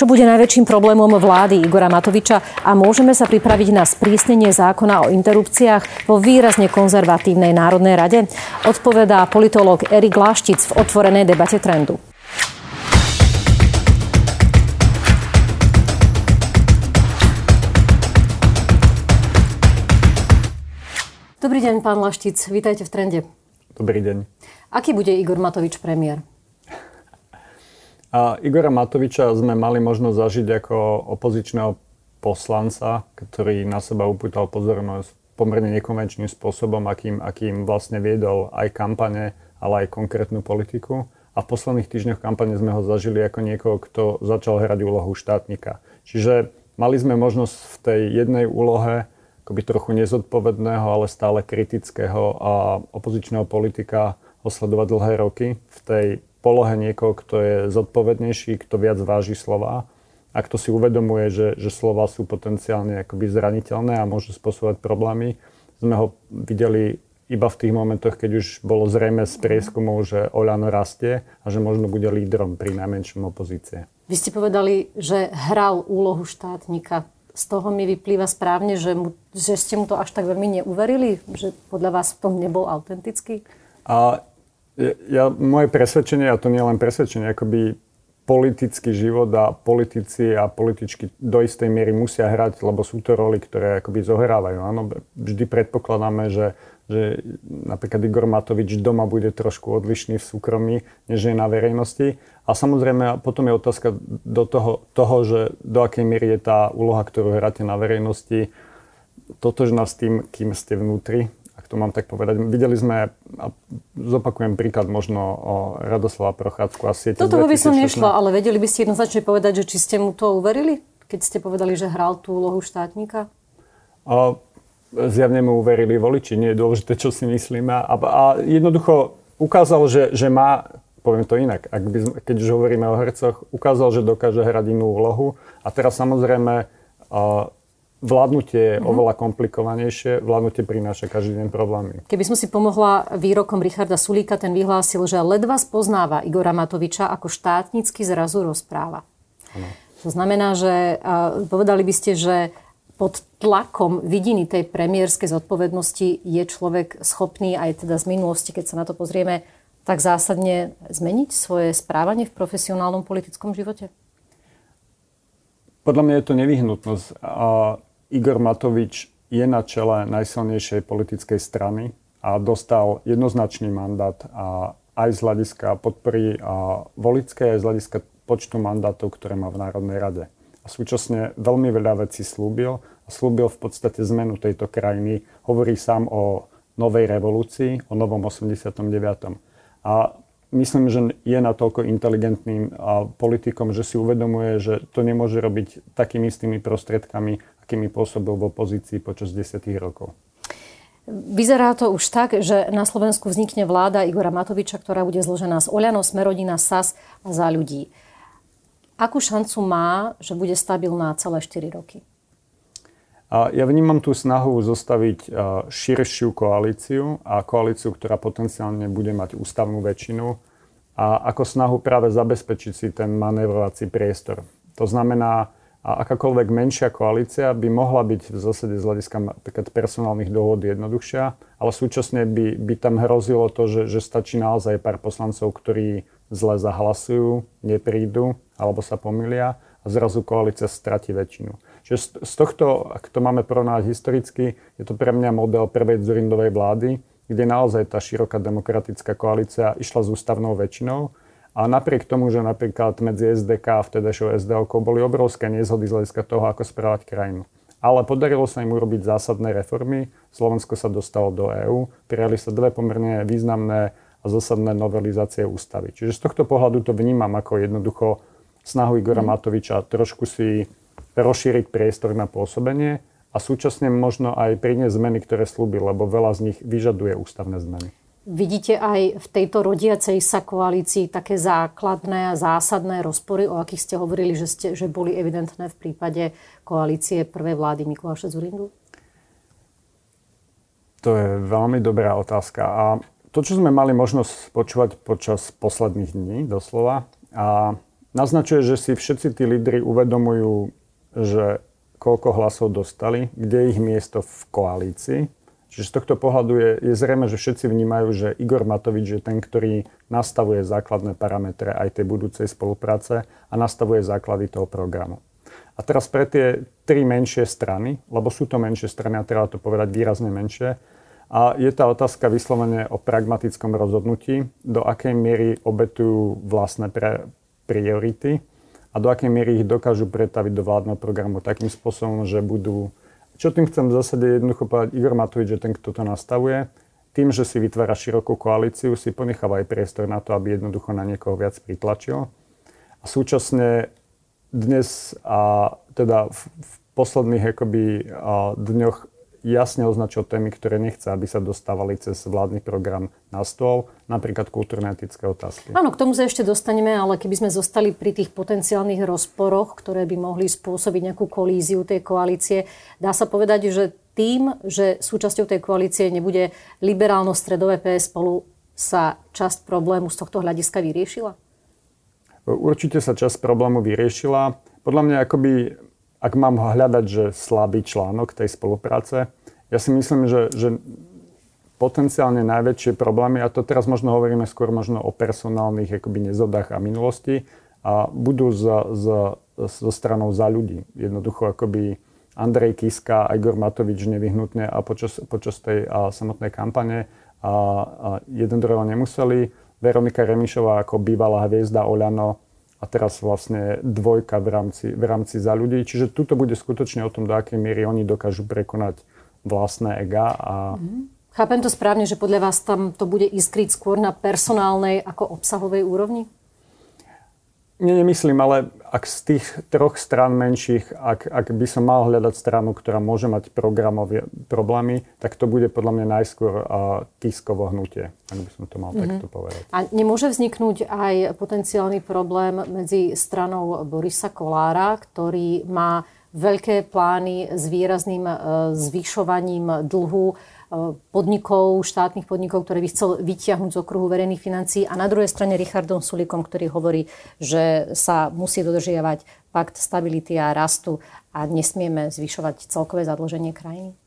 Čo bude najväčším problémom vlády Igora Matoviča a môžeme sa pripraviť na sprísnenie zákona o interrupciách vo výrazne konzervatívnej Národnej rade? Odpovedá politológ Erik Láštic v otvorenej debate trendu. Dobrý deň, pán Laštic. Vítajte v Trende. Dobrý deň. Aký bude Igor Matovič premiér? A Igora Matoviča sme mali možnosť zažiť ako opozičného poslanca, ktorý na seba upútal pozornosť pomerne nekonvenčným spôsobom, akým, akým vlastne viedol aj kampane, ale aj konkrétnu politiku. A v posledných týždňoch kampane sme ho zažili ako niekoho, kto začal hrať úlohu štátnika. Čiže mali sme možnosť v tej jednej úlohe akoby trochu nezodpovedného, ale stále kritického a opozičného politika ho sledovať dlhé roky v tej polohe niekoho, kto je zodpovednejší, kto viac váži slova a kto si uvedomuje, že, že slova sú potenciálne akoby zraniteľné a môžu spôsobovať problémy. Sme ho videli iba v tých momentoch, keď už bolo zrejme z prieskumov, že Oľano rastie a že možno bude lídrom pri najmenšom opozície. Vy ste povedali, že hral úlohu štátnika z toho mi vyplýva správne, že, mu, že ste mu to až tak veľmi neuverili? Že podľa vás v tom nebol autentický? A ja, moje presvedčenie, a to nie len presvedčenie, akoby politický život a politici a političky do istej miery musia hrať, lebo sú to roly, ktoré akoby zohrávajú. Áno, vždy predpokladáme, že že napríklad Igor Matovič doma bude trošku odlišný v súkromí, než je na verejnosti. A samozrejme potom je otázka do toho, toho, že do akej miery je tá úloha, ktorú hráte na verejnosti, totožná s tým, kým ste vnútri, to mám tak povedať. Videli sme, a zopakujem príklad možno o Radoslava Prochádzku a siete Toto by som nešla, ale vedeli by ste jednoznačne povedať, že či ste mu to uverili, keď ste povedali, že hral tú úlohu štátnika? A zjavne mu uverili voliči, nie je dôležité, čo si myslíme. A, a jednoducho ukázal, že, že má, poviem to inak, ak by, keď už hovoríme o hercoch, ukázal, že dokáže hrať inú úlohu. A teraz samozrejme uh, vládnutie je mm-hmm. oveľa komplikovanejšie, vládnutie prináša každý deň problémy. Keby som si pomohla výrokom Richarda Sulíka, ten vyhlásil, že ledva spoznáva Igora Matoviča ako štátnicky zrazu rozpráva. Ano. To znamená, že uh, povedali by ste, že pod tlakom vidiny tej premiérskej zodpovednosti je človek schopný aj teda z minulosti, keď sa na to pozrieme, tak zásadne zmeniť svoje správanie v profesionálnom politickom živote? Podľa mňa je to nevyhnutnosť. A Igor Matovič je na čele najsilnejšej politickej strany a dostal jednoznačný mandát a aj z hľadiska podpory a volickej, aj z hľadiska počtu mandátov, ktoré má v Národnej rade a súčasne veľmi veľa vecí slúbil a slúbil v podstate zmenu tejto krajiny. Hovorí sám o novej revolúcii, o novom 89. A myslím, že je natoľko inteligentným politikom, že si uvedomuje, že to nemôže robiť takými istými prostriedkami, akými pôsobil v opozícii počas desiatých rokov. Vyzerá to už tak, že na Slovensku vznikne vláda Igora Matoviča, ktorá bude zložená z Oľano, Smerodina, SAS a za ľudí. Akú šancu má, že bude stabilná celé 4 roky? Ja vnímam tú snahu zostaviť širšiu koalíciu a koalíciu, ktorá potenciálne bude mať ústavnú väčšinu a ako snahu práve zabezpečiť si ten manévrovací priestor. To znamená, a akákoľvek menšia koalícia by mohla byť v zásade z hľadiska personálnych dohod jednoduchšia, ale súčasne by, by tam hrozilo to, že, že stačí naozaj pár poslancov, ktorí zle zahlasujú, neprídu alebo sa pomilia a zrazu koalícia stratí väčšinu. Čiže z tohto, ak to máme porovnať historicky, je to pre mňa model prvej Zurindovej vlády, kde naozaj tá široká demokratická koalícia išla s ústavnou väčšinou a napriek tomu, že napríklad medzi SDK a vtedajšou SDLK boli obrovské nezhody z hľadiska toho, ako správať krajinu. Ale podarilo sa im urobiť zásadné reformy. Slovensko sa dostalo do EÚ, prijali sa dve pomerne významné a zásadné novelizácie ústavy. Čiže z tohto pohľadu to vnímam ako jednoducho snahu Igora mm. Matoviča trošku si rozšíriť priestor na pôsobenie a súčasne možno aj priniesť zmeny, ktoré slúbil, lebo veľa z nich vyžaduje ústavné zmeny. Vidíte aj v tejto rodiacej sa koalícii také základné a zásadné rozpory, o akých ste hovorili, že, ste, že boli evidentné v prípade koalície prvej vlády Mikuláša Zurindu? To je veľmi dobrá otázka. A to, čo sme mali možnosť počúvať počas posledných dní, doslova, a naznačuje, že si všetci tí lídry uvedomujú, že koľko hlasov dostali, kde ich miesto v koalícii. Čiže z tohto pohľadu je, je zrejme, že všetci vnímajú, že Igor Matovič je ten, ktorý nastavuje základné parametre aj tej budúcej spolupráce a nastavuje základy toho programu. A teraz pre tie tri menšie strany, lebo sú to menšie strany a treba to povedať výrazne menšie, a je tá otázka vyslovene o pragmatickom rozhodnutí, do akej miery obetujú vlastné pre, priority a do akej miery ich dokážu pretaviť do vládneho programu takým spôsobom, že budú... Čo tým chcem v zásade jednoducho povedať, Igor Matovič, že ten, kto to nastavuje, tým, že si vytvára širokú koalíciu, si ponecháva aj priestor na to, aby jednoducho na niekoho viac pritlačil. A súčasne dnes a teda v, v posledných akoby, a dňoch jasne označil témy, ktoré nechce, aby sa dostávali cez vládny program na stôl, napríklad kultúrne-etické otázky. Áno, k tomu sa ešte dostaneme, ale keby sme zostali pri tých potenciálnych rozporoch, ktoré by mohli spôsobiť nejakú kolíziu tej koalície, dá sa povedať, že tým, že súčasťou tej koalície nebude liberálno-stredové PS spolu, sa časť problému z tohto hľadiska vyriešila? Určite sa časť problému vyriešila. Podľa mňa akoby ak mám hľadať, že slabý článok tej spolupráce, ja si myslím, že, že potenciálne najväčšie problémy, a to teraz možno hovoríme skôr možno o personálnych akoby nezodách a minulosti, a budú za, za, zo stranou za ľudí. Jednoducho akoby Andrej Kiska Igor Matovič nevyhnutne a počas, počas tej a, samotnej kampane a, a jeden druhého nemuseli. Veronika Remišová ako bývalá hviezda Oľano a teraz vlastne dvojka v rámci, v rámci za ľudí. Čiže tuto bude skutočne o tom, do akej miery oni dokážu prekonať vlastné ega. A... Mm-hmm. Chápem to správne, že podľa vás tam to bude iskriť skôr na personálnej ako obsahovej úrovni? Nie, nemyslím, ale ak z tých troch strán menších, ak, ak by som mal hľadať stranu, ktorá môže mať programové problémy, tak to bude podľa mňa najskôr uh, Kiskovo hnutie, ak by som to mal mm-hmm. takto povedať. A nemôže vzniknúť aj potenciálny problém medzi stranou Borisa Kolára, ktorý má veľké plány s výrazným uh, zvyšovaním dlhu podnikov, štátnych podnikov, ktoré by chcel vytiahnuť z okruhu verejných financií a na druhej strane Richardom Sulikom, ktorý hovorí, že sa musí dodržiavať pakt stability a rastu a nesmieme zvyšovať celkové zadlženie krajiny?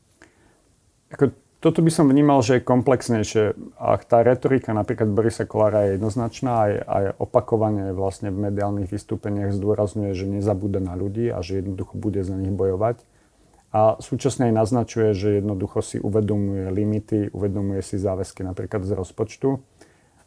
Ako, toto by som vnímal, že je komplexnejšie. A tá retorika napríklad Borisa Kolára je jednoznačná, aj, aj opakovane vlastne v mediálnych vystúpeniach zdôrazňuje, že nezabúda na ľudí a že jednoducho bude za nich bojovať a súčasne aj naznačuje, že jednoducho si uvedomuje limity, uvedomuje si záväzky napríklad z rozpočtu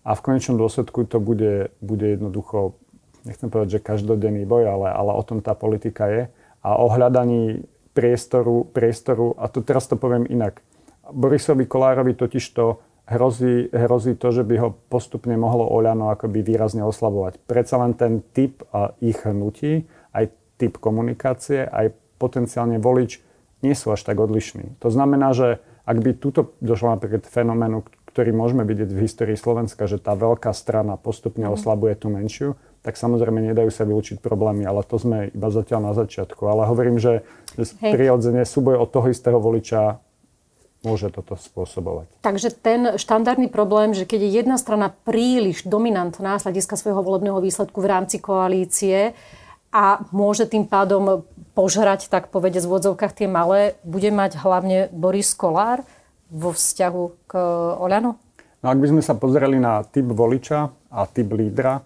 a v konečnom dôsledku to bude, bude jednoducho, nechcem povedať, že každodenný boj, ale, ale o tom tá politika je a o hľadaní priestoru, priestoru, a to teraz to poviem inak. Borisovi Kolárovi totiž to hrozí, hrozí to, že by ho postupne mohlo Oľano akoby výrazne oslabovať. Predsa len ten typ a ich hnutí, aj typ komunikácie, aj potenciálne volič nie sú až tak odlišní. To znamená, že ak by tuto došlo napríklad fenoménu, ktorý môžeme vidieť v histórii Slovenska, že tá veľká strana postupne mhm. oslabuje tú menšiu, tak samozrejme nedajú sa vylúčiť problémy, ale to sme iba zatiaľ na začiatku. Ale hovorím, že, že prirodzene súboj od toho istého voliča môže toto spôsobovať. Takže ten štandardný problém, že keď je jedna strana príliš dominantná z hľadiska svojho volebného výsledku v rámci koalície a môže tým pádom požrať, tak povede v odzovkách tie malé, bude mať hlavne Boris Kolár vo vzťahu k Oľano? No ak by sme sa pozreli na typ voliča a typ lídra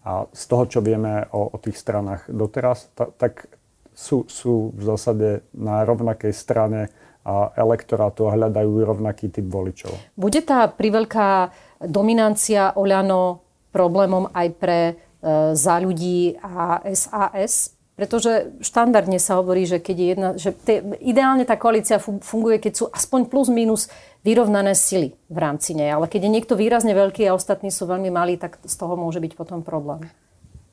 a z toho, čo vieme o, o tých stranách doteraz, ta, tak sú, sú v zásade na rovnakej strane a elektorátu a hľadajú rovnaký typ voličov. Bude tá priveľká dominancia Oľano problémom aj pre e, za ľudí a SAS? Pretože štandardne sa hovorí, že keď je jedna, že tie, ideálne tá koalícia funguje, keď sú aspoň plus minus vyrovnané sily v rámci nej. Ale keď je niekto výrazne veľký a ostatní sú veľmi malí, tak z toho môže byť potom problém.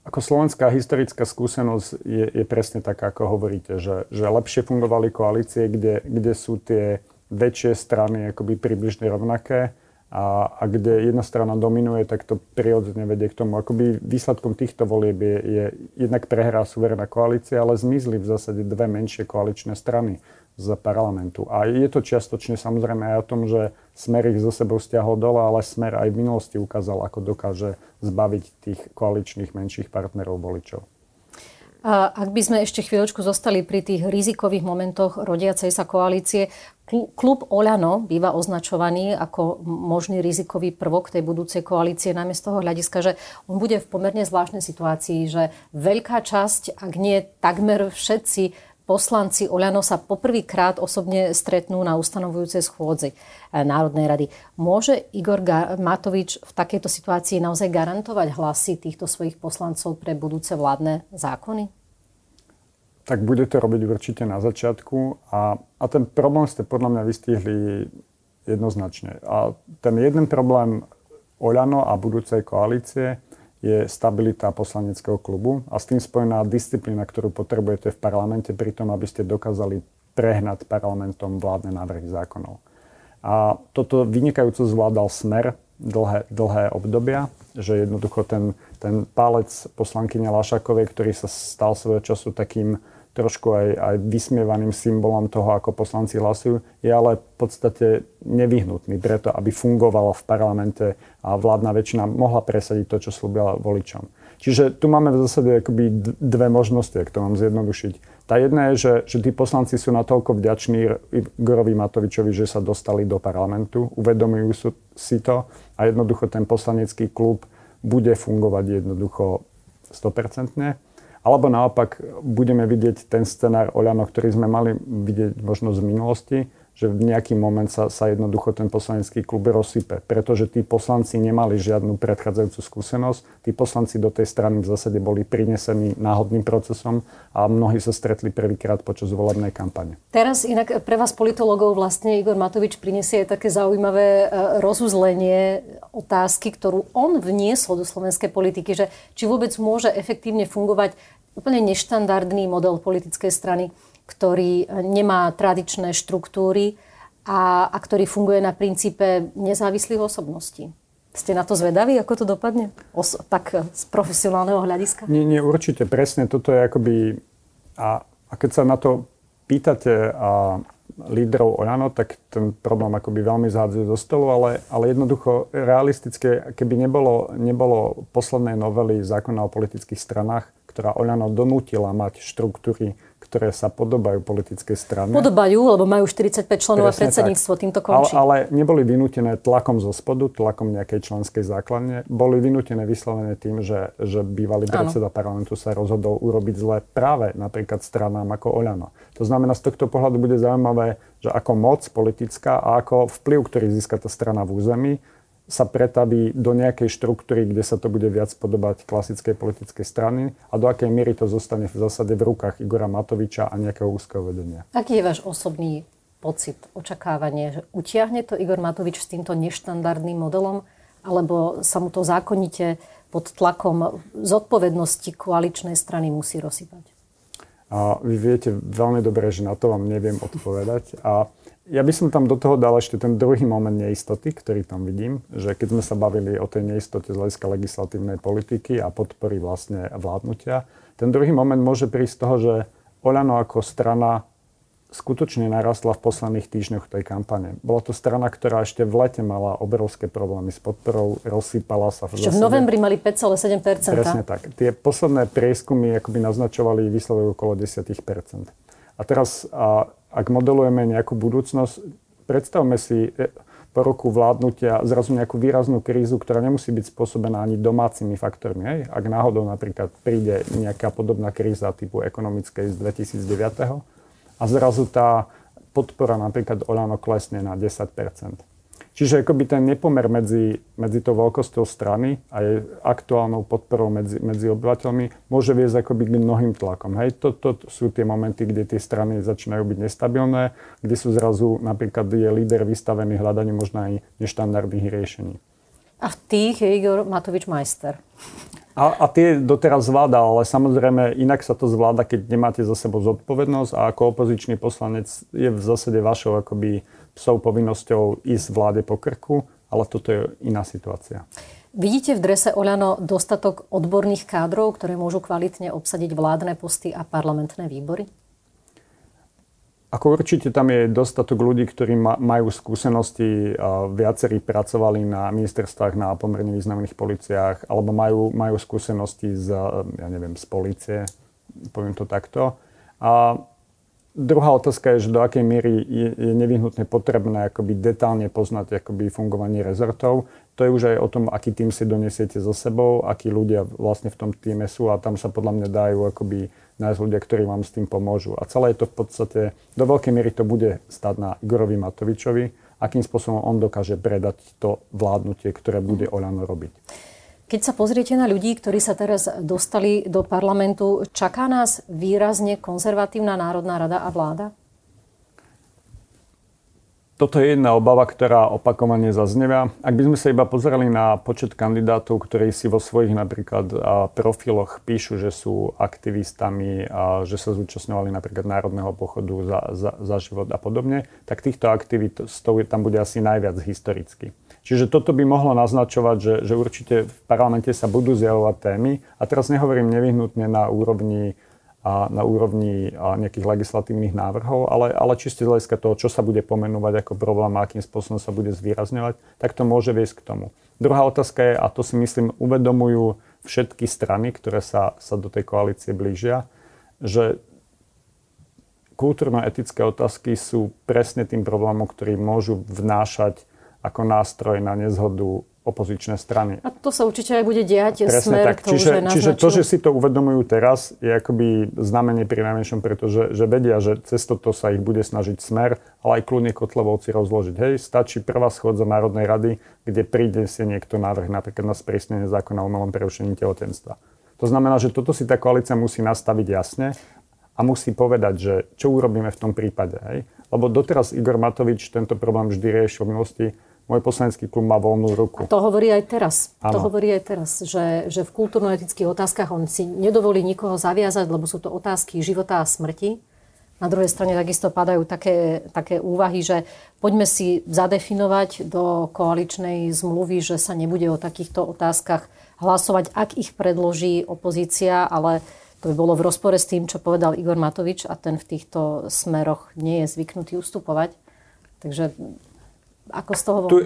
Ako slovenská historická skúsenosť je, je presne taká, ako hovoríte, že, že lepšie fungovali koalície, kde, kde sú tie väčšie strany akoby približne rovnaké a, a kde jedna strana dominuje, tak to prirodzene vedie k tomu. Akoby výsledkom týchto volieb je, je jednak prehrá suverená koalícia, ale zmizli v zásade dve menšie koaličné strany. z parlamentu. A je to čiastočne samozrejme aj o tom, že Smer ich zo sebou stiahol dole, ale Smer aj v minulosti ukázal, ako dokáže zbaviť tých koaličných menších partnerov voličov. Ak by sme ešte chvíľočku zostali pri tých rizikových momentoch rodiacej sa koalície, klub Oľano býva označovaný ako možný rizikový prvok tej budúcej koalície, najmä z toho hľadiska, že on bude v pomerne zvláštnej situácii, že veľká časť, ak nie takmer všetci poslanci Oľano sa poprvýkrát osobne stretnú na ustanovujúcej schôdzi eh, Národnej rady. Môže Igor Matovič v takejto situácii naozaj garantovať hlasy týchto svojich poslancov pre budúce vládne zákony? Tak bude to robiť určite na začiatku a, a ten problém ste podľa mňa vystihli jednoznačne. A ten jeden problém Oľano a budúcej koalície je stabilita poslaneckého klubu a s tým spojená disciplína, ktorú potrebujete v parlamente pri tom, aby ste dokázali prehnať parlamentom vládne návrhy zákonov. A toto vynikajúco zvládal smer dlhé, dlhé obdobia, že jednoducho ten, ten pálec poslankyne Lašakovej, ktorý sa stal svojho času takým trošku aj, aj vysmievaným symbolom toho, ako poslanci hlasujú, je ale v podstate nevyhnutný preto, aby fungovalo v parlamente a vládna väčšina mohla presadiť to, čo slúbila voličom. Čiže tu máme v zásade akoby dve možnosti, ak to mám zjednodušiť. Tá jedna je, že, že tí poslanci sú natoľko vďační Igorovi Matovičovi, že sa dostali do parlamentu, uvedomujú si to a jednoducho ten poslanecký klub bude fungovať jednoducho 100%. Alebo naopak budeme vidieť ten scenár Oľano, ktorý sme mali vidieť možno z minulosti, že v nejaký moment sa, sa jednoducho ten poslanecký klub rozsype. Pretože tí poslanci nemali žiadnu predchádzajúcu skúsenosť. Tí poslanci do tej strany v zásade boli prinesení náhodným procesom a mnohí sa stretli prvýkrát počas volebnej kampane. Teraz inak pre vás politologov vlastne Igor Matovič prinesie také zaujímavé e, rozuzlenie otázky, ktorú on vniesol do slovenskej politiky, že či vôbec môže efektívne fungovať úplne neštandardný model politickej strany ktorý eh, nemá tradičné štruktúry a, a ktorý funguje na princípe nezávislých osobností. Ste na to zvedaví, ako to dopadne? Os- tak eh, z profesionálneho hľadiska? Nie, nie, určite, presne. Toto je akoby... A, a keď sa na to pýtate a lídrov Oľano, tak ten problém akoby veľmi zhádzajú zo stolu, ale, ale jednoducho realistické, keby nebolo, nebolo poslednej novely zákona o politických stranách, ktorá Oľano donútila mať štruktúry ktoré sa podobajú politickej strane. Podobajú, lebo majú 45 členov a predsedníctvo, tak. týmto končí. Ale, ale neboli vynútené tlakom zo spodu, tlakom nejakej členskej základne. Boli vynútené vyslovené tým, že, že bývalý predseda parlamentu sa rozhodol urobiť zle práve napríklad stranám ako Oľano. To znamená, z tohto pohľadu bude zaujímavé, že ako moc politická a ako vplyv, ktorý získa tá strana v území, sa pretaví do nejakej štruktúry, kde sa to bude viac podobať klasickej politickej strany a do akej miery to zostane v zásade v rukách Igora Matoviča a nejakého úzkeho vedenia. Aký je váš osobný pocit, očakávanie, že utiahne to Igor Matovič s týmto neštandardným modelom, alebo sa mu to zákonite pod tlakom zodpovednosti koaličnej strany musí rozsypať? A vy viete veľmi dobre, že na to vám neviem odpovedať. A ja by som tam do toho dal ešte ten druhý moment neistoty, ktorý tam vidím, že keď sme sa bavili o tej neistote z hľadiska legislatívnej politiky a podpory vlastne vládnutia, ten druhý moment môže prísť z toho, že Oľano ako strana skutočne narastla v posledných týždňoch tej kampane. Bola to strana, ktorá ešte v lete mala obrovské problémy s podporou, rozsypala sa. V, v novembri mali 5,7%. Presne tak. Tie posledné prieskumy akoby naznačovali výsledok okolo 10%. A teraz a ak modelujeme nejakú budúcnosť, predstavme si e, po roku vládnutia zrazu nejakú výraznú krízu, ktorá nemusí byť spôsobená ani domácimi faktormi. Hej? Ak náhodou napríklad príde nejaká podobná kríza typu ekonomickej z 2009 a zrazu tá podpora napríklad Olano klesne na 10 Čiže akoby ten nepomer medzi, medzi tou veľkosťou strany a jej aktuálnou podporou medzi, medzi obyvateľmi môže viesť akoby k mnohým tlakom. Hej, toto to sú tie momenty, kde tie strany začínajú byť nestabilné, kde sú zrazu napríklad je líder vystavený hľadaniu možno aj neštandardných riešení. A v tých je Igor Matovič majster. A, a tie doteraz zvláda, ale samozrejme inak sa to zvláda, keď nemáte za sebou zodpovednosť a ako opozičný poslanec je v zásade vašou akoby psov povinnosťou ísť vláde po krku, ale toto je iná situácia. Vidíte v drese Oľano dostatok odborných kádrov, ktoré môžu kvalitne obsadiť vládne posty a parlamentné výbory? Ako určite tam je dostatok ľudí, ktorí ma, majú skúsenosti, viacerí pracovali na ministerstvách na pomerne významných policiách, alebo majú, majú skúsenosti z, ja neviem, z policie, poviem to takto. A druhá otázka je, že do akej miery je, je nevyhnutne potrebné akoby detálne poznať akoby fungovanie rezortov. To je už aj o tom, aký tým si donesiete so sebou, akí ľudia vlastne v tom týme sú a tam sa podľa mňa dajú akoby nájsť ľudia, ktorí vám s tým pomôžu. A celé to v podstate, do veľkej miery to bude stať na Igorovi Matovičovi, akým spôsobom on dokáže predať to vládnutie, ktoré bude Oľano robiť. Keď sa pozriete na ľudí, ktorí sa teraz dostali do parlamentu, čaká nás výrazne konzervatívna Národná rada a vláda? Toto je jedna obava, ktorá opakovane zaznieva. Ak by sme sa iba pozerali na počet kandidátov, ktorí si vo svojich napríklad profiloch píšu, že sú aktivistami a že sa zúčastňovali napríklad Národného pochodu za, za, za život a podobne, tak týchto aktivistov tam bude asi najviac historicky. Čiže toto by mohlo naznačovať, že, že určite v parlamente sa budú zjavovať témy. A teraz nehovorím nevyhnutne na úrovni a na úrovni nejakých legislatívnych návrhov, ale, ale čiste z hľadiska toho, čo sa bude pomenovať ako problém a akým spôsobom sa bude zvýrazňovať, tak to môže viesť k tomu. Druhá otázka je, a to si myslím uvedomujú všetky strany, ktoré sa, sa do tej koalície blížia, že kultúrno-etické otázky sú presne tým problémom, ktorý môžu vnášať ako nástroj na nezhodu opozičné strany. A to sa určite aj bude diať. Presne smer tak. To čiže, čiže to, že si to uvedomujú teraz, je akoby znamenie pri najmenšom, pretože že vedia, že cez toto sa ich bude snažiť smer, ale aj kľudne Kotlevovci rozložiť. Hej, stačí prvá schôdza Národnej rady, kde príde si niekto návrh napríklad na sprísnenie zákona o umelom prerušení tehotenstva. To znamená, že toto si tá koalícia musí nastaviť jasne a musí povedať, že čo urobíme v tom prípade. Hej? Lebo doteraz Igor Matovič tento problém vždy riešil v minulosti môj poslanecký klub má voľnú ruku. A to hovorí aj teraz. Ano. To hovorí aj teraz, že, že v kultúrno-etických otázkach on si nedovolí nikoho zaviazať, lebo sú to otázky života a smrti. Na druhej strane takisto padajú také, také úvahy, že poďme si zadefinovať do koaličnej zmluvy, že sa nebude o takýchto otázkach hlasovať, ak ich predloží opozícia, ale to by bolo v rozpore s tým, čo povedal Igor Matovič a ten v týchto smeroch nie je zvyknutý ustupovať. Takže ako z toho... Tu,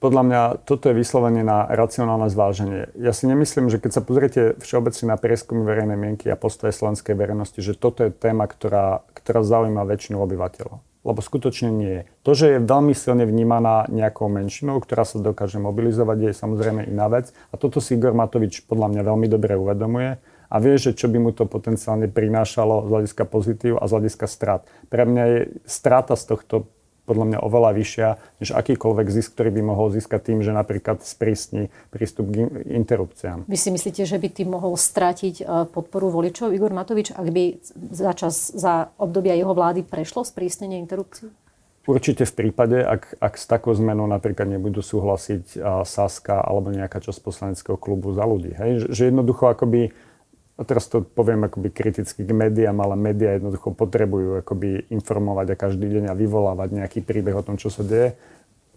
podľa mňa toto je vyslovene na racionálne zváženie. Ja si nemyslím, že keď sa pozriete všeobecne na prieskumy verejnej mienky a postoje slovenskej verejnosti, že toto je téma, ktorá, ktorá zaujíma väčšinu obyvateľov. Lebo skutočne nie je. To, že je veľmi silne vnímaná nejakou menšinou, ktorá sa dokáže mobilizovať, je samozrejme iná vec. A toto si Igor Matovič podľa mňa veľmi dobre uvedomuje a vie, že čo by mu to potenciálne prinášalo z hľadiska pozitív a z hľadiska strat. Pre mňa je strata z tohto podľa mňa oveľa vyššia, než akýkoľvek zisk, ktorý by mohol získať tým, že napríklad sprísni prístup k interrupciám. Vy si myslíte, že by tým mohol strátiť e, podporu voličov Igor Matovič, ak by za čas, za obdobia jeho vlády prešlo sprísnenie interrupcií? Určite v prípade, ak, ak s takou zmenou napríklad nebudú súhlasiť Saska alebo nejaká časť poslaneckého klubu za ľudí. Hej? Že jednoducho akoby a teraz to poviem akoby kriticky k médiám, ale médiá jednoducho potrebujú akoby informovať a každý deň a vyvolávať nejaký príbeh o tom, čo sa deje.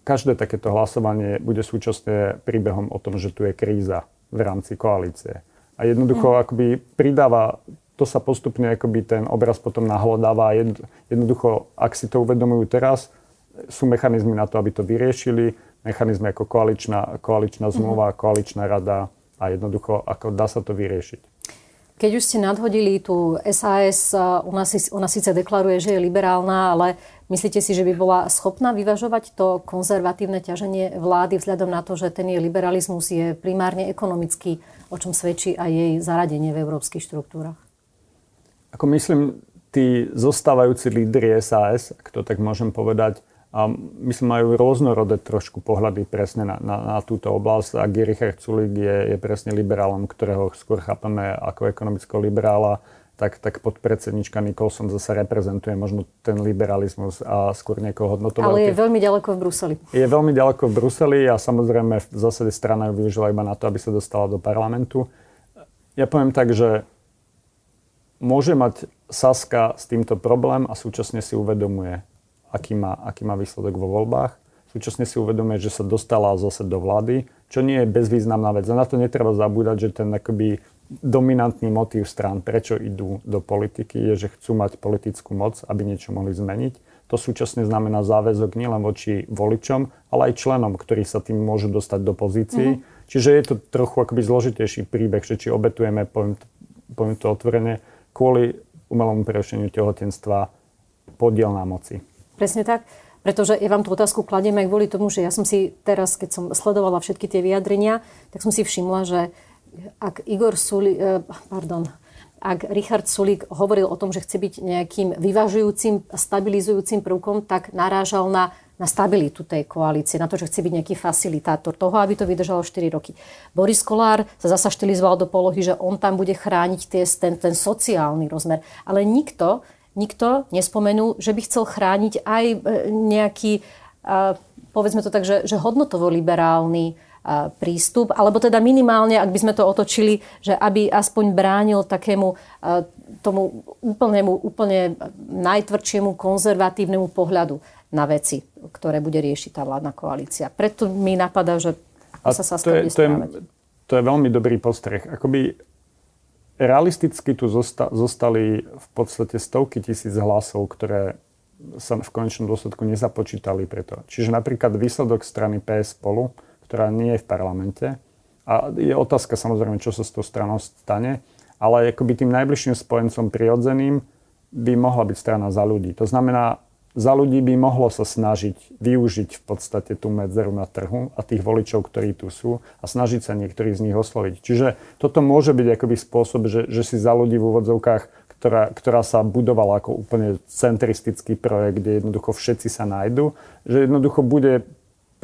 Každé takéto hlasovanie bude súčasne príbehom o tom, že tu je kríza v rámci koalície. A jednoducho mm. akoby pridáva, to sa postupne akoby ten obraz potom nahlodáva jednoducho, ak si to uvedomujú teraz, sú mechanizmy na to, aby to vyriešili, mechanizmy ako koaličná, koaličná zmluva, mm. koaličná rada a jednoducho ako dá sa to vyriešiť. Keď už ste nadhodili tú SAS, ona, si, ona síce deklaruje, že je liberálna, ale myslíte si, že by bola schopná vyvažovať to konzervatívne ťaženie vlády vzhľadom na to, že ten jej liberalizmus je primárne ekonomický, o čom svedčí aj jej zaradenie v európskych štruktúrach? Ako myslím, tí zostávajúci lídry SAS, ak to tak môžem povedať, a myslím, majú rôznorodé trošku pohľady presne na, na, na túto oblasť. A Richard Sulik je, je presne liberálom, ktorého skôr chápeme ako ekonomického liberála, tak, tak podpredsednička Nicholson zase reprezentuje možno ten liberalizmus a skôr niekoho hodnotového. Ale je veľmi ďaleko v Bruseli. Je veľmi ďaleko v Bruseli a samozrejme v zásade strana ju využila iba na to, aby sa dostala do parlamentu. Ja poviem tak, že môže mať Saska s týmto problém a súčasne si uvedomuje, aký má, aký má výsledok vo voľbách. Súčasne si uvedomuje, že sa dostala zase do vlády, čo nie je bezvýznamná vec. A na to netreba zabúdať, že ten akoby dominantný motív strán, prečo idú do politiky, je, že chcú mať politickú moc, aby niečo mohli zmeniť. To súčasne znamená záväzok nielen voči voličom, ale aj členom, ktorí sa tým môžu dostať do pozícií. Mm-hmm. Čiže je to trochu akoby zložitejší príbeh, že či obetujeme, poviem to, poviem to otvorene, kvôli umelomu prerušeniu tehotenstva podiel na moci. Presne tak. Pretože ja vám tú otázku kladiem aj kvôli tomu, že ja som si teraz, keď som sledovala všetky tie vyjadrenia, tak som si všimla, že ak Igor Sulík, eh, pardon, ak Richard Sulík hovoril o tom, že chce byť nejakým vyvažujúcim, stabilizujúcim prvkom, tak narážal na, na stabilitu tej koalície, na to, že chce byť nejaký facilitátor toho, aby to vydržalo 4 roky. Boris Kolár sa zasa štilizoval do polohy, že on tam bude chrániť tie, ten, ten sociálny rozmer. Ale nikto, nikto nespomenul, že by chcel chrániť aj eh, nejaký, povedzme to tak, že, že hodnotovo liberálny prístup, alebo teda minimálne, ak by sme to otočili, že aby aspoň bránil takému tomu úplnému, úplne najtvrdšiemu konzervatívnemu pohľadu na veci, ktoré bude riešiť tá vládna koalícia. Preto mi napadá, že a sa Saska to je, to, je, to je veľmi dobrý postreh. Akoby realisticky tu zosta, zostali v podstate stovky tisíc hlasov, ktoré sa v konečnom dôsledku nezapočítali preto. Čiže napríklad výsledok strany PS spolu ktorá nie je v parlamente. A je otázka samozrejme, čo sa s tou stranou stane, ale akoby tým najbližším spojencom prirodzeným by mohla byť strana za ľudí. To znamená, za ľudí by mohlo sa snažiť využiť v podstate tú medzeru na trhu a tých voličov, ktorí tu sú a snažiť sa niektorých z nich osloviť. Čiže toto môže byť akoby spôsob, že, že si za ľudí v úvodzovkách, ktorá, ktorá sa budovala ako úplne centristický projekt, kde jednoducho všetci sa nájdu, že jednoducho bude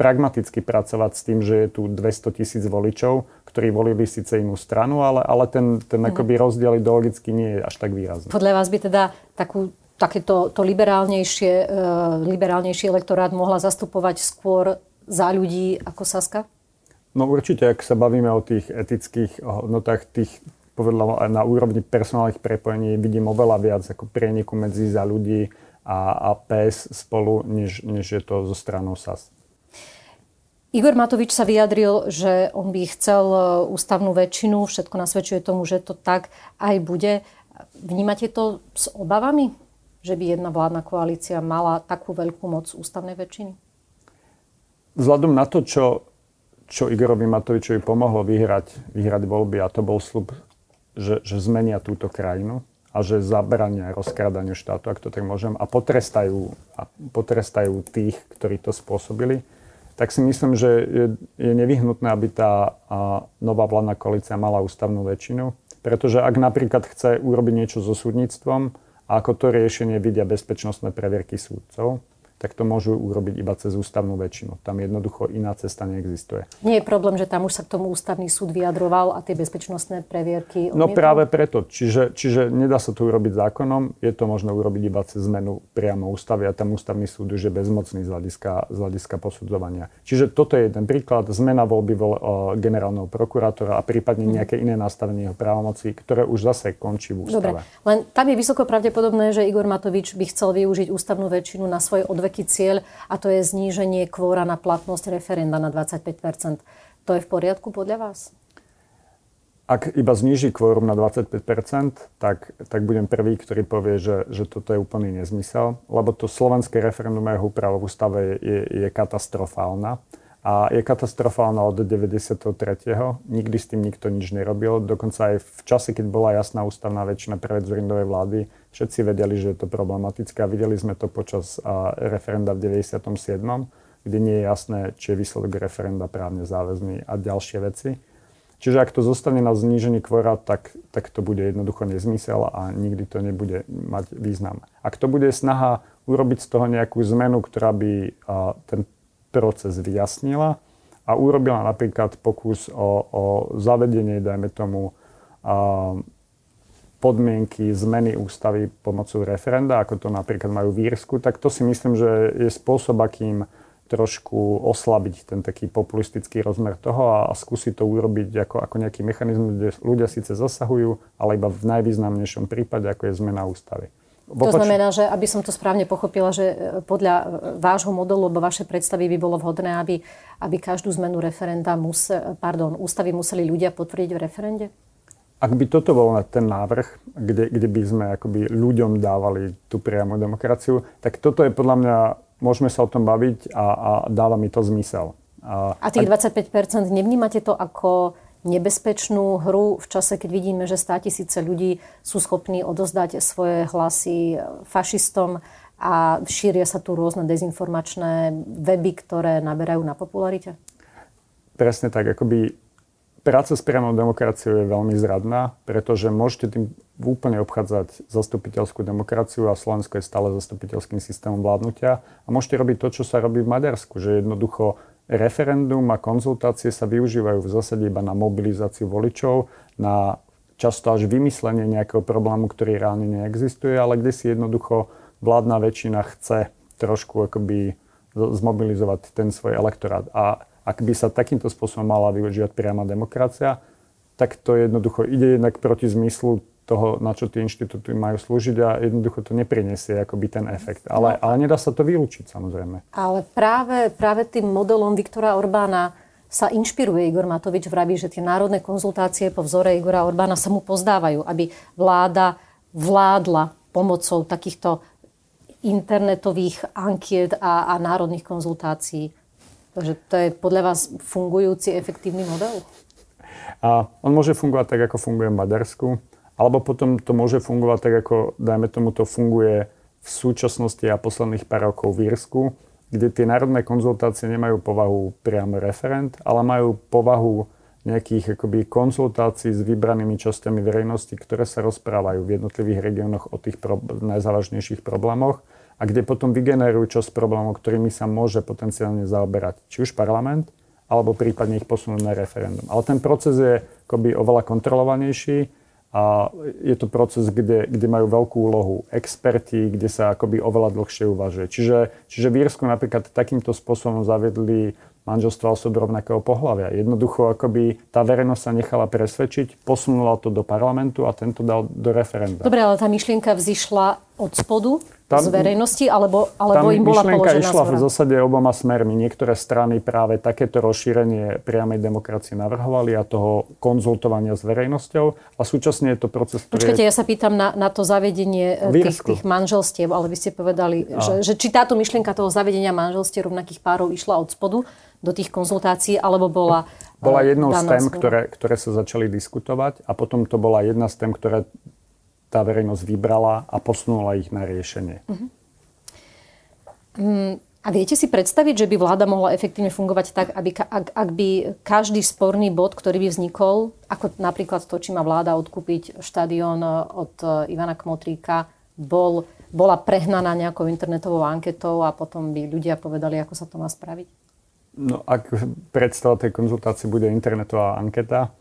pragmaticky pracovať s tým, že je tu 200 tisíc voličov, ktorí volili síce inú stranu, ale, ale ten, ten mm. akoby rozdiel ideologicky nie je až tak výrazný. Podľa vás by teda takú, takéto to liberálnejšie, uh, liberálnejší elektorát mohla zastupovať skôr za ľudí ako Saska? No určite, ak sa bavíme o tých etických hodnotách, tých povedala na úrovni personálnych prepojení vidím oveľa viac ako prieniku medzi za ľudí a, a PS spolu, než, než je to zo stranou SAS. Igor Matovič sa vyjadril, že on by chcel e, ústavnú väčšinu, všetko nasvedčuje tomu, že to tak aj bude. Vnímate to s obavami, že by jedna vládna koalícia mala takú veľkú moc ústavnej väčšiny? Vzhľadom na to, čo, čo Igorovi Matovičovi pomohlo vyhrať, vyhrať voľby, a to bol slub, že, že zmenia túto krajinu a že zabrania rozkrádaniu štátu, ak to tak môžem, a potrestajú, a potrestajú tých, ktorí to spôsobili, tak si myslím, že je, je nevyhnutné, aby tá a, nová vládna koalícia mala ústavnú väčšinu. Pretože ak napríklad chce urobiť niečo so súdnictvom ako to riešenie vidia bezpečnostné previerky súdcov, tak to môžu urobiť iba cez ústavnú väčšinu. Tam jednoducho iná cesta neexistuje. Nie je problém, že tam už sa k tomu ústavný súd vyjadroval a tie bezpečnostné previerky odmietol? No práve preto. Čiže, čiže nedá sa to urobiť zákonom, je to možno urobiť iba cez zmenu priamo ústavy a tam ústavný súd už je bezmocný z hľadiska, z hľadiska posudzovania. Čiže toto je jeden príklad. Zmena voľby vol, o, generálneho prokurátora a prípadne mhm. nejaké iné nastavenie jeho právomocí, ktoré už zase končí v ústave. Dobre, len tam je vysoko pravdepodobné, že Igor Matovič by chcel využiť ústavnú väčšinu na svoje odvek veľký cieľ a to je zníženie kvóra na platnosť referenda na 25% To je v poriadku podľa vás? Ak iba zníži kvórum na 25 tak, tak budem prvý, ktorý povie, že, že toto je úplný nezmysel, lebo to slovenské referendum a jeho úprava v ústave je, je, je katastrofálna a je katastrofálna od 93. Nikdy s tým nikto nič nerobil. Dokonca aj v čase, keď bola jasná ústavná väčšina pre vlády, všetci vedeli, že je to problematické videli sme to počas referenda v 97., kde nie je jasné, či je výsledok referenda právne záväzný a ďalšie veci. Čiže ak to zostane na znížení kvora, tak, tak to bude jednoducho nezmysel a nikdy to nebude mať význam. Ak to bude snaha urobiť z toho nejakú zmenu, ktorá by a, ten proces vyjasnila a urobila napríklad pokus o, o zavedenie, dajme tomu, a, podmienky zmeny ústavy pomocou referenda, ako to napríklad majú v Írsku, tak to si myslím, že je spôsob, akým trošku oslabiť ten taký populistický rozmer toho a, a skúsiť to urobiť ako, ako nejaký mechanizmus, kde ľudia síce zasahujú, ale iba v najvýznamnejšom prípade, ako je zmena ústavy. To znamená, že aby som to správne pochopila, že e, podľa e, vášho modelu alebo vašej predstavy by bolo vhodné, aby, aby každú zmenu referenda musel, pardon, ústavy museli ľudia potvrdiť v referende? Ak by toto bol ten návrh, kde, kde by sme akoby ľuďom dávali tú priamu demokraciu, tak toto je podľa mňa, môžeme sa o tom baviť a, a dáva mi to zmysel. A, a tých 25% nevnímate to ako nebezpečnú hru v čase, keď vidíme, že 100 tisíce ľudí sú schopní odozdať svoje hlasy fašistom a šíria sa tu rôzne dezinformačné weby, ktoré naberajú na popularite? Presne tak. Akoby práca s priamou demokraciou je veľmi zradná, pretože môžete tým úplne obchádzať zastupiteľskú demokraciu a Slovensko je stále zastupiteľským systémom vládnutia a môžete robiť to, čo sa robí v Maďarsku, že jednoducho referendum a konzultácie sa využívajú v zásade iba na mobilizáciu voličov, na často až vymyslenie nejakého problému, ktorý reálne neexistuje, ale kde si jednoducho vládna väčšina chce trošku akoby zmobilizovať ten svoj elektorát. A ak by sa takýmto spôsobom mala využívať priama demokracia, tak to jednoducho ide jednak proti zmyslu toho, na čo tie inštitúty majú slúžiť a jednoducho to neprinesie akoby ten efekt. Ale, no. ale nedá sa to vylúčiť samozrejme. Ale práve, práve tým modelom Viktora Orbána sa inšpiruje Igor Matovič, vraví, že tie národné konzultácie po vzore Igora Orbána sa mu pozdávajú, aby vláda vládla pomocou takýchto internetových ankiet a, a národných konzultácií. Takže to je podľa vás fungujúci, efektívny model? A on môže fungovať tak, ako funguje v Maďarsku, alebo potom to môže fungovať tak, ako, dajme tomu, to funguje v súčasnosti a posledných pár rokov v Írsku, kde tie národné konzultácie nemajú povahu priamo referent, ale majú povahu nejakých akoby, konzultácií s vybranými časťami verejnosti, ktoré sa rozprávajú v jednotlivých regiónoch o tých pro- najzávažnejších problémoch a kde potom vygenerujú časť problémov, ktorými sa môže potenciálne zaoberať či už parlament, alebo prípadne ich posunúť na referendum. Ale ten proces je akoby oveľa kontrolovanejší a je to proces, kde, kde majú veľkú úlohu experti, kde sa akoby oveľa dlhšie uvažuje. Čiže, čiže v Írsku napríklad takýmto spôsobom zaviedli manželstva osob rovnakého pohľavia. Jednoducho akoby tá verejnosť sa nechala presvedčiť, posunula to do parlamentu a tento dal do referenda. Dobre, ale tá myšlienka vzýšla od spodu? Tam, z verejnosti, alebo, alebo im bola položená išla v zásade oboma smermi. Niektoré strany práve takéto rozšírenie priamej demokracie navrhovali a toho konzultovania s verejnosťou. A súčasne je to proces, ktorý... Počkajte, ja sa pýtam na, na to zavedenie e, tých, tých manželstiev, ale vy ste povedali, že, že či táto myšlienka toho zavedenia manželstiev rovnakých párov išla od spodu do tých konzultácií, alebo bola... Bola e, jednou z tém, ktoré, ktoré sa začali diskutovať a potom to bola jedna z tém, ktoré tá verejnosť vybrala a posunula ich na riešenie. Uh-huh. Um, a viete si predstaviť, že by vláda mohla efektívne fungovať tak, aby, ak, ak by každý sporný bod, ktorý by vznikol, ako napríklad to, či má vláda odkúpiť štadión e, od e, Ivana Kmotríka, bol, bola prehnaná nejakou internetovou anketou a potom by ľudia povedali, ako sa to má spraviť? No, ak predstava tej konzultácie bude internetová anketa,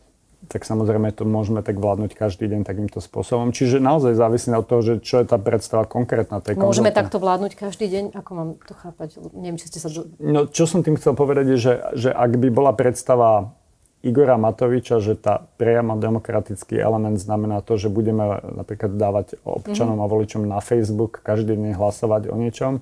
tak samozrejme to môžeme tak vládnuť každý deň takýmto spôsobom. Čiže naozaj závisí od toho, že čo je tá predstava konkrétna tej Môžeme takto vládnuť každý deň? Ako mám to chápať? Neviem, či ste sa... No, čo som tým chcel povedať je, že, že ak by bola predstava Igora Matoviča, že tá priamo demokratický element znamená to, že budeme napríklad dávať občanom mm-hmm. a voličom na Facebook každý deň hlasovať o niečom,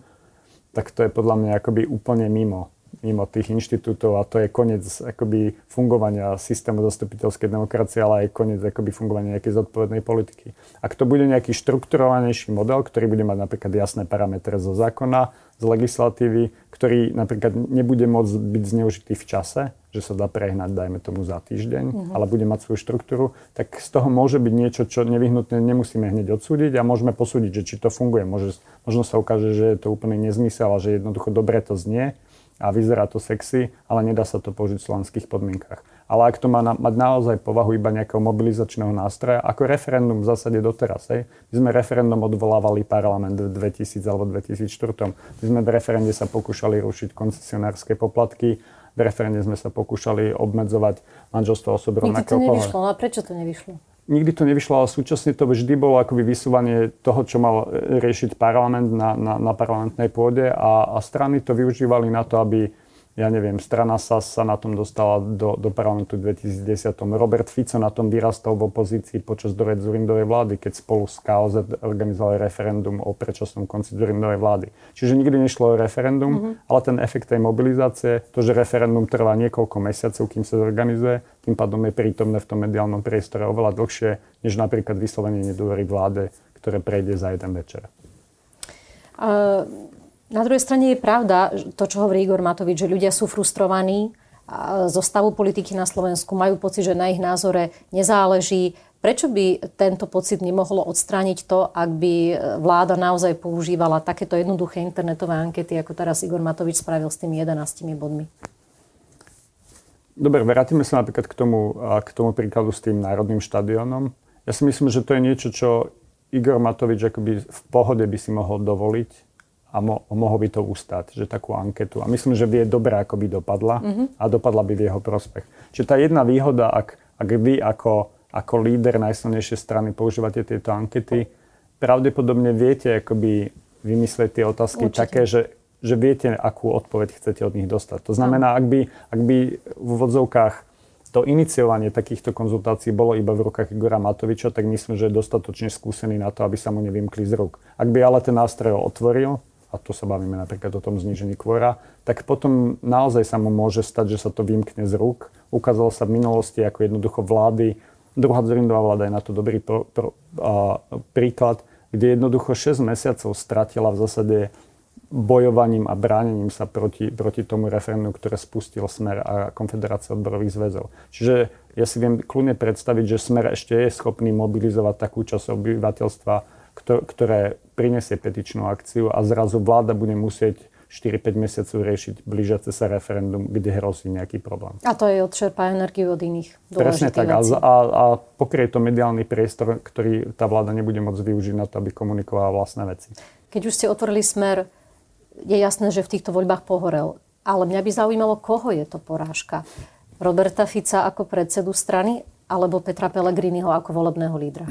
tak to je podľa mňa akoby úplne mimo mimo tých inštitútov a to je koniec akoby fungovania systému zastupiteľskej demokracie, ale aj koniec akoby fungovania nejakej zodpovednej politiky. Ak to bude nejaký štrukturovanejší model, ktorý bude mať napríklad jasné parametre zo zákona, z legislatívy, ktorý napríklad nebude môcť byť zneužitý v čase, že sa dá prehnať, dajme tomu za týždeň, uh-huh. ale bude mať svoju štruktúru, tak z toho môže byť niečo, čo nevyhnutne nemusíme hneď odsúdiť a môžeme posúdiť, že či to funguje. Môže, možno sa ukáže, že je to úplný nezmysel a že jednoducho dobre to znie, a vyzerá to sexy, ale nedá sa to použiť v slovenských podmienkach. Ale ak to má na, mať naozaj povahu iba nejakého mobilizačného nástroja, ako referendum v zásade doteraz. Hej. My sme referendum odvolávali parlament v 2000 alebo 2004. My sme v referende sa pokúšali rušiť koncesionárske poplatky, v referende sme sa pokúšali obmedzovať manželstvo osob rovnakého Nikdy to nevyšlo. No a prečo to nevyšlo? Nikdy to nevyšlo, ale súčasne to vždy bolo akoby vysúvanie toho, čo mal riešiť parlament na, na, na parlamentnej pôde a, a strany to využívali na to, aby ja neviem, strana SAS sa na tom dostala do, do parlamentu v 2010. Robert Fico na tom vyrastol v opozícii počas dored Zurindovej vlády, keď spolu s KOZ organizovali referendum o predčasnom konci Zurindovej vlády. Čiže nikdy nešlo o referendum, mm-hmm. ale ten efekt tej mobilizácie, to, že referendum trvá niekoľko mesiacov, kým sa zorganizuje, tým pádom je prítomné v tom mediálnom priestore oveľa dlhšie, než napríklad vyslovenie nedôvery vláde, ktoré prejde za jeden večer. Uh... Na druhej strane je pravda to, čo hovorí Igor Matovič, že ľudia sú frustrovaní zo stavu politiky na Slovensku, majú pocit, že na ich názore nezáleží. Prečo by tento pocit nemohlo odstrániť to, ak by vláda naozaj používala takéto jednoduché internetové ankety, ako teraz Igor Matovič spravil s tými 11 bodmi? Dobre, vrátime sa napríklad k tomu, k tomu príkladu s tým národným štadiónom. Ja si myslím, že to je niečo, čo Igor Matovič akoby v pohode by si mohol dovoliť a mo- mohol by to ustať, že takú anketu. A myslím, že by je dobré, ako by dopadla mm-hmm. a dopadla by v jeho prospech. Čiže tá jedna výhoda, ak, ak vy ako, ako líder najsilnejšej strany používate tieto ankety, pravdepodobne viete akoby vymyslieť tie otázky Určite. také, že, že viete, akú odpoveď chcete od nich dostať. To znamená, ak by, ak by v vodzovkách to iniciovanie takýchto konzultácií bolo iba v rukách Igora Matoviča, tak myslím, že je dostatočne skúsený na to, aby sa mu nevymkli z rúk. Ak by ale ten nástroj otvoril, a tu sa bavíme napríklad o tom znížení kvora, tak potom naozaj sa mu môže stať, že sa to vymkne z rúk. Ukázalo sa v minulosti ako jednoducho vlády, druhá Zorindová vláda je na to dobrý pro, pro, a, príklad, kde jednoducho 6 mesiacov stratila v zásade bojovaním a bránením sa proti, proti tomu referendu, ktoré spustil Smer a Konfederácia odborových zväzov. Čiže ja si viem kľudne predstaviť, že Smer ešte je schopný mobilizovať takú časť obyvateľstva, ktoré prinesie petičnú akciu a zrazu vláda bude musieť 4-5 mesiacov riešiť blížiace sa referendum, kde hrozí nejaký problém. A to je odčerpá energiu od iných Presne tak. A, a, a pokrie to mediálny priestor, ktorý tá vláda nebude môcť využiť na to, aby komunikovala vlastné veci. Keď už ste otvorili smer, je jasné, že v týchto voľbách pohorel. Ale mňa by zaujímalo, koho je to porážka. Roberta Fica ako predsedu strany alebo Petra Pellegriniho ako volebného lídra?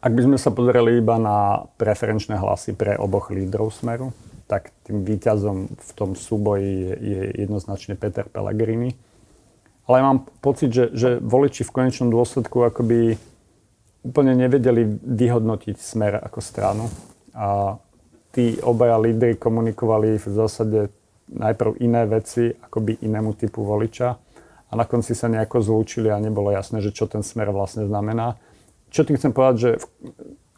Ak by sme sa pozreli iba na preferenčné hlasy pre oboch lídrov Smeru, tak tým výťazom v tom súboji je, je jednoznačne Peter Pellegrini. Ale mám pocit, že, že voliči v konečnom dôsledku akoby úplne nevedeli vyhodnotiť Smer ako stranu. A tí obaja lídry komunikovali v zásade najprv iné veci akoby inému typu voliča a na konci sa nejako zlúčili a nebolo jasné, že čo ten smer vlastne znamená čo tým chcem povedať, že v,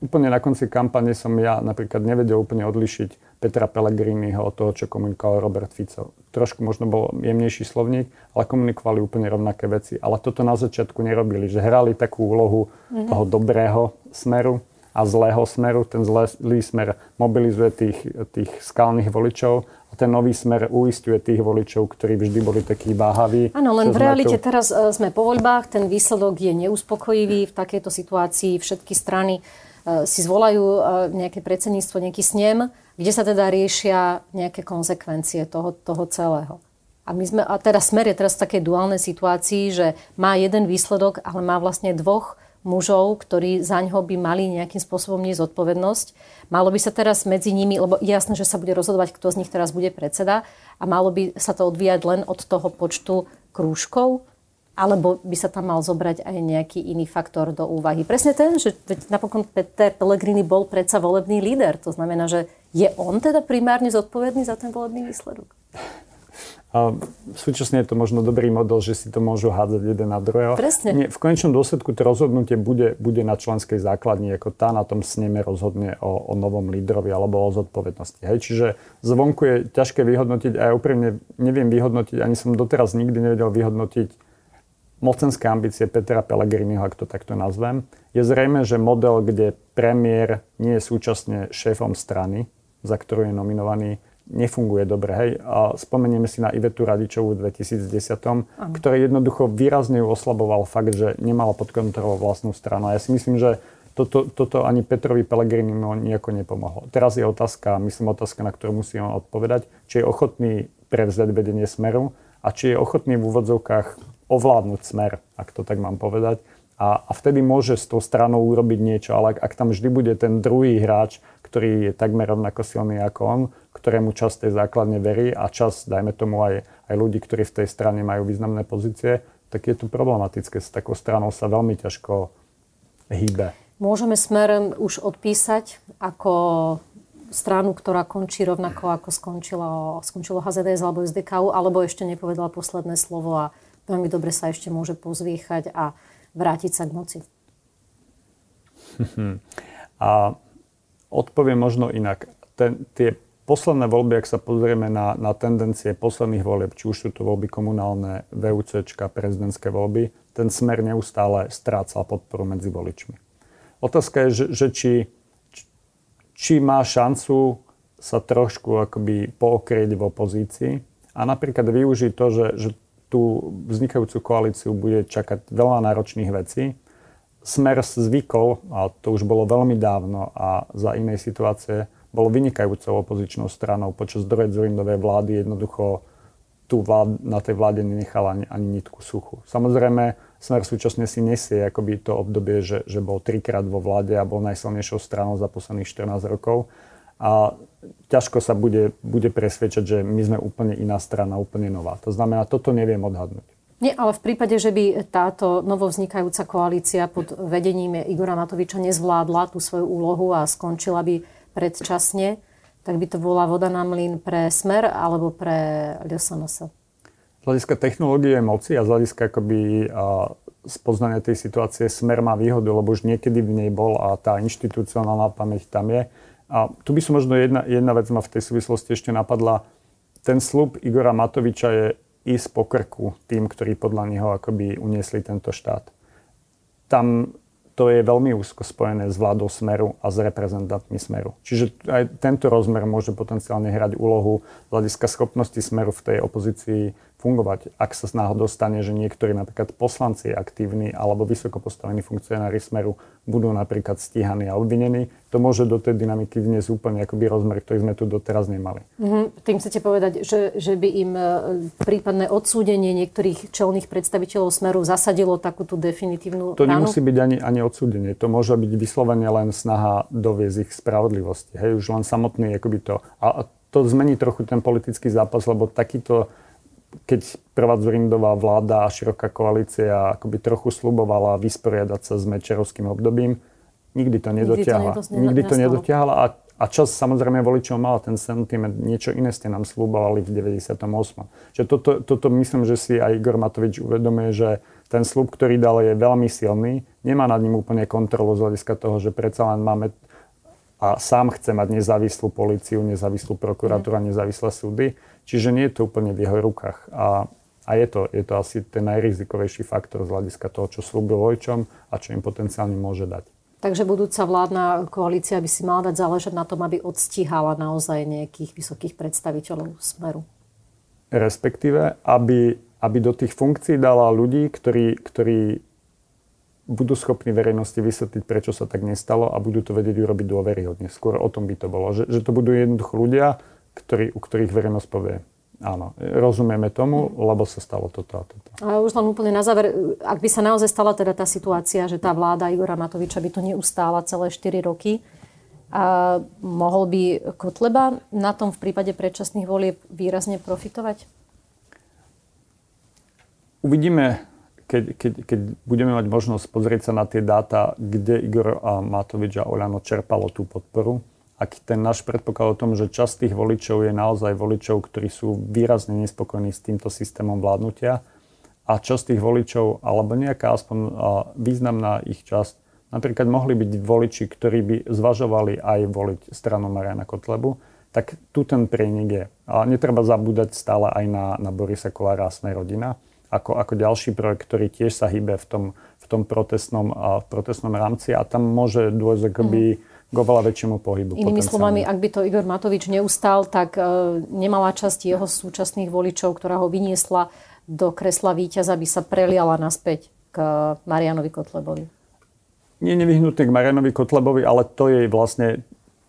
úplne na konci kampane som ja napríklad nevedel úplne odlišiť Petra Pellegriniho od toho, čo komunikoval Robert Fico. Trošku možno bol jemnejší slovník, ale komunikovali úplne rovnaké veci. Ale toto na začiatku nerobili, že hrali takú úlohu mm-hmm. toho dobrého smeru a zlého smeru. Ten zlý smer mobilizuje tých, tých skalných voličov a ten nový smer uistuje tých voličov, ktorí vždy boli takí váhaví. Áno, len v realite tu... teraz uh, sme po voľbách, ten výsledok je neuspokojivý. V takejto situácii všetky strany uh, si zvolajú uh, nejaké predsedníctvo, nejaký snem, kde sa teda riešia nejaké konsekvencie toho, toho celého. A, my sme, a teda smer je teraz v takej duálnej situácii, že má jeden výsledok, ale má vlastne dvoch mužov, ktorí za ňo by mali nejakým spôsobom niesť zodpovednosť. Malo by sa teraz medzi nimi, lebo je jasné, že sa bude rozhodovať, kto z nich teraz bude predseda a malo by sa to odvíjať len od toho počtu krúžkov, alebo by sa tam mal zobrať aj nejaký iný faktor do úvahy. Presne ten, že napokon Peter Pellegrini bol predsa volebný líder. To znamená, že je on teda primárne zodpovedný za ten volebný výsledok? A súčasne je to možno dobrý model, že si to môžu hádzať jeden na druhého. Presne. Nie, v konečnom dôsledku to rozhodnutie bude, bude na členskej základni, ako tá na tom sneme rozhodne o, o novom lídrovi alebo o zodpovednosti. Hej, čiže zvonku je ťažké vyhodnotiť a ja úprimne neviem vyhodnotiť, ani som doteraz nikdy nevedel vyhodnotiť mocenské ambície Petra Pellegriniho, ak to takto nazvem. Je zrejme, že model, kde premiér nie je súčasne šéfom strany, za ktorú je nominovaný, nefunguje dobre. Hej. A spomenieme si na Ivetu Radičovú v 2010, Aha. ktorý jednoducho výrazne ju oslaboval fakt, že nemala pod kontrolou vlastnú stranu. A ja si myslím, že toto, toto ani Petrovi Pellegrini nejako nepomohlo. Teraz je otázka, myslím otázka, na ktorú musíme odpovedať, či je ochotný prevzať vedenie Smeru a či je ochotný v úvodzovkách ovládnuť Smer, ak to tak mám povedať, a a, a vtedy môže s tou stranou urobiť niečo, ale ak, ak tam vždy bude ten druhý hráč, ktorý je takmer rovnako silný ako on, ktorému čas tej základne verí a čas, dajme tomu aj, aj ľudí, ktorí v tej strane majú významné pozície, tak je to problematické. S takou stranou sa veľmi ťažko hýbe. Môžeme smer už odpísať ako stranu, ktorá končí rovnako ako skončilo, skončilo HZDS alebo SDKU, alebo ešte nepovedala posledné slovo a veľmi dobre sa ešte môže pozviechať a vrátiť sa k moci? A odpoviem možno inak. Ten, tie posledné voľby, ak sa pozrieme na, na tendencie posledných volieb, či už sú to voľby komunálne, VUCčka, prezidentské voľby, ten smer neustále strácal podporu medzi voličmi. Otázka je, že, že či, či má šancu sa trošku akoby pookrieť v opozícii a napríklad využiť to, že, že tú vznikajúcu koalíciu bude čakať veľa náročných vecí. Smer zvykol, a to už bolo veľmi dávno a za inej situácie, bol vynikajúcou opozičnou stranou. Počas druhej Zorindovej vlády jednoducho tú vlád, na tej vláde nenechala ani, ani nitku suchu. Samozrejme, Smer súčasne si nesie akoby to obdobie, že, že bol trikrát vo vláde a bol najsilnejšou stranou za posledných 14 rokov. A ťažko sa bude, bude presvedčať, že my sme úplne iná strana, úplne nová. To znamená, toto neviem odhadnúť. Nie, ale v prípade, že by táto novovznikajúca koalícia pod vedením Igora Matoviča nezvládla tú svoju úlohu a skončila by predčasne, tak by to bola voda na mlyn pre Smer alebo pre LSNS? Z hľadiska technológie moci a z hľadiska akoby, a spoznania tej situácie Smer má výhodu, lebo už niekedy v nej bol a tá inštitucionálna pamäť tam je. A tu by som možno jedna, jedna vec ma v tej súvislosti ešte napadla. Ten slub Igora Matoviča je ísť po krku tým, ktorí podľa neho akoby uniesli tento štát. Tam to je veľmi úzko spojené s vládou Smeru a s reprezentantmi Smeru. Čiže aj tento rozmer môže potenciálne hrať úlohu z hľadiska schopnosti Smeru v tej opozícii fungovať. Ak sa náhodou stane, že niektorí napríklad poslanci aktívni alebo vysoko postavení funkcionári Smeru budú napríklad stíhaní a obvinení, to môže do tej dynamiky vniesť úplne akoby rozmer, ktorý sme tu doteraz nemali. Mm-hmm. Tým chcete povedať, že, že by im e, prípadné odsúdenie niektorých čelných predstaviteľov Smeru zasadilo takú tú definitívnu To ránu? nemusí byť ani, ani odsúdenie. To môže byť vyslovene len snaha doviezť ich spravodlivosti. Hej, už len samotný akoby to. A to zmení trochu ten politický zápas, lebo takýto keď prvá Zurindová vláda a široká koalícia akoby trochu slubovala vysporiadať sa s mečerovským obdobím, nikdy to nedotiahla. Nikdy to, nikdy to nedotiahla a, a čas samozrejme voličov mal ten sentiment, niečo iné ste nám slúbovali v 98. Čiže toto, toto myslím, že si aj Igor Matovič uvedomuje, že ten slúb, ktorý dal, je veľmi silný. Nemá nad ním úplne kontrolu z hľadiska toho, že predsa len máme a sám chce mať nezávislú policiu, nezávislú prokuratúru a nezávislé súdy. Čiže nie je to úplne v jeho rukách. A, a je, to, je to asi ten najrizikovejší faktor z hľadiska toho, čo slúbil vojčom a čo im potenciálne môže dať. Takže budúca vládna koalícia by si mala dať záležať na tom, aby odstíhala naozaj nejakých vysokých predstaviteľov Smeru. Respektíve, aby, aby do tých funkcií dala ľudí, ktorí, ktorí budú schopní verejnosti vysvetliť, prečo sa tak nestalo a budú to vedieť urobiť dôveryhodne. Skôr o tom by to bolo. Že, že to budú jednoducho ľudia, ktorí, u ktorých verejnosť povie, áno, rozumieme tomu, lebo sa stalo toto a toto. A už len úplne na záver, ak by sa naozaj stala teda tá situácia, že tá vláda Igora Matoviča by to neustála celé 4 roky, a mohol by Kotleba na tom v prípade predčasných volieb výrazne profitovať? Uvidíme keď, keď, keď budeme mať možnosť pozrieť sa na tie dáta, kde Igor a Matovič a Oľano čerpalo tú podporu, ak ten náš predpoklad o tom, že časť tých voličov je naozaj voličov, ktorí sú výrazne nespokojní s týmto systémom vládnutia a časť tých voličov, alebo nejaká aspoň významná ich časť, napríklad mohli byť voliči, ktorí by zvažovali aj voliť stranu Mariana Kotlebu, tak tu ten prienik je. A netreba zabúdať stále aj na, na Borisa Kolára a Sme rodina ako, ako ďalší projekt, ktorý tiež sa hýbe v tom, v tom protestnom, v protestnom rámci a tam môže dôjsť akoby mm. k oveľa väčšiemu pohybu. Inými slovami, ak by to Igor Matovič neustal, tak uh, nemala časť jeho súčasných voličov, ktorá ho vyniesla do kresla víťaza, by sa preliala naspäť k Marianovi Kotlebovi. Nie nevyhnutne k Marianovi Kotlebovi, ale to je vlastne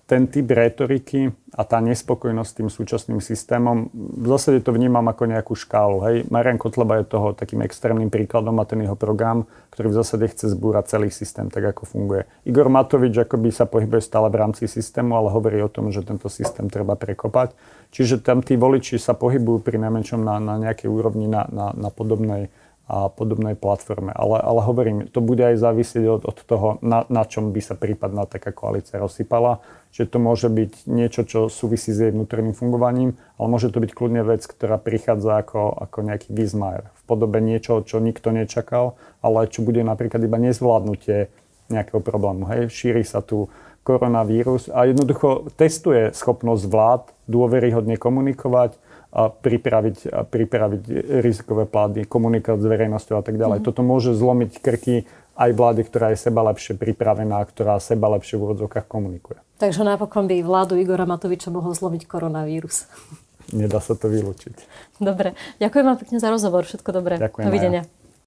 ten typ retoriky a tá nespokojnosť s tým súčasným systémom, v zásade to vnímam ako nejakú škálu. Hej. Marian Kotleba je toho takým extrémnym príkladom a ten jeho program, ktorý v zásade chce zbúrať celý systém, tak ako funguje. Igor Matovič akoby sa pohybuje stále v rámci systému, ale hovorí o tom, že tento systém treba prekopať. Čiže tam tí voliči sa pohybujú pri najmenšom na, na nejakej úrovni, na, na, na podobnej a podobnej platforme. Ale, ale hovorím, to bude aj závisieť od, od toho, na, na čom by sa prípadná taká koalícia rozsypala. Čiže to môže byť niečo, čo súvisí s jej vnútorným fungovaním, ale môže to byť kľudne vec, ktorá prichádza ako, ako nejaký gizmajer v podobe niečoho, čo nikto nečakal, ale čo bude napríklad iba nezvládnutie nejakého problému. Hej? Šíri sa tu koronavírus a jednoducho testuje schopnosť vlád dôveryhodne komunikovať, a pripraviť, a pripraviť rizikové plány, komunikovať s verejnosťou a tak ďalej. Mm-hmm. Toto môže zlomiť krky aj vlády, ktorá je seba lepšie pripravená, ktorá seba lepšie v úvodzovkách komunikuje. Takže napokon by vládu Igora Matoviča mohol zlomiť koronavírus. Nedá sa to vylúčiť. Dobre. Ďakujem vám pekne za rozhovor. Všetko dobré. Ďakujem. Dovidenia. Aj.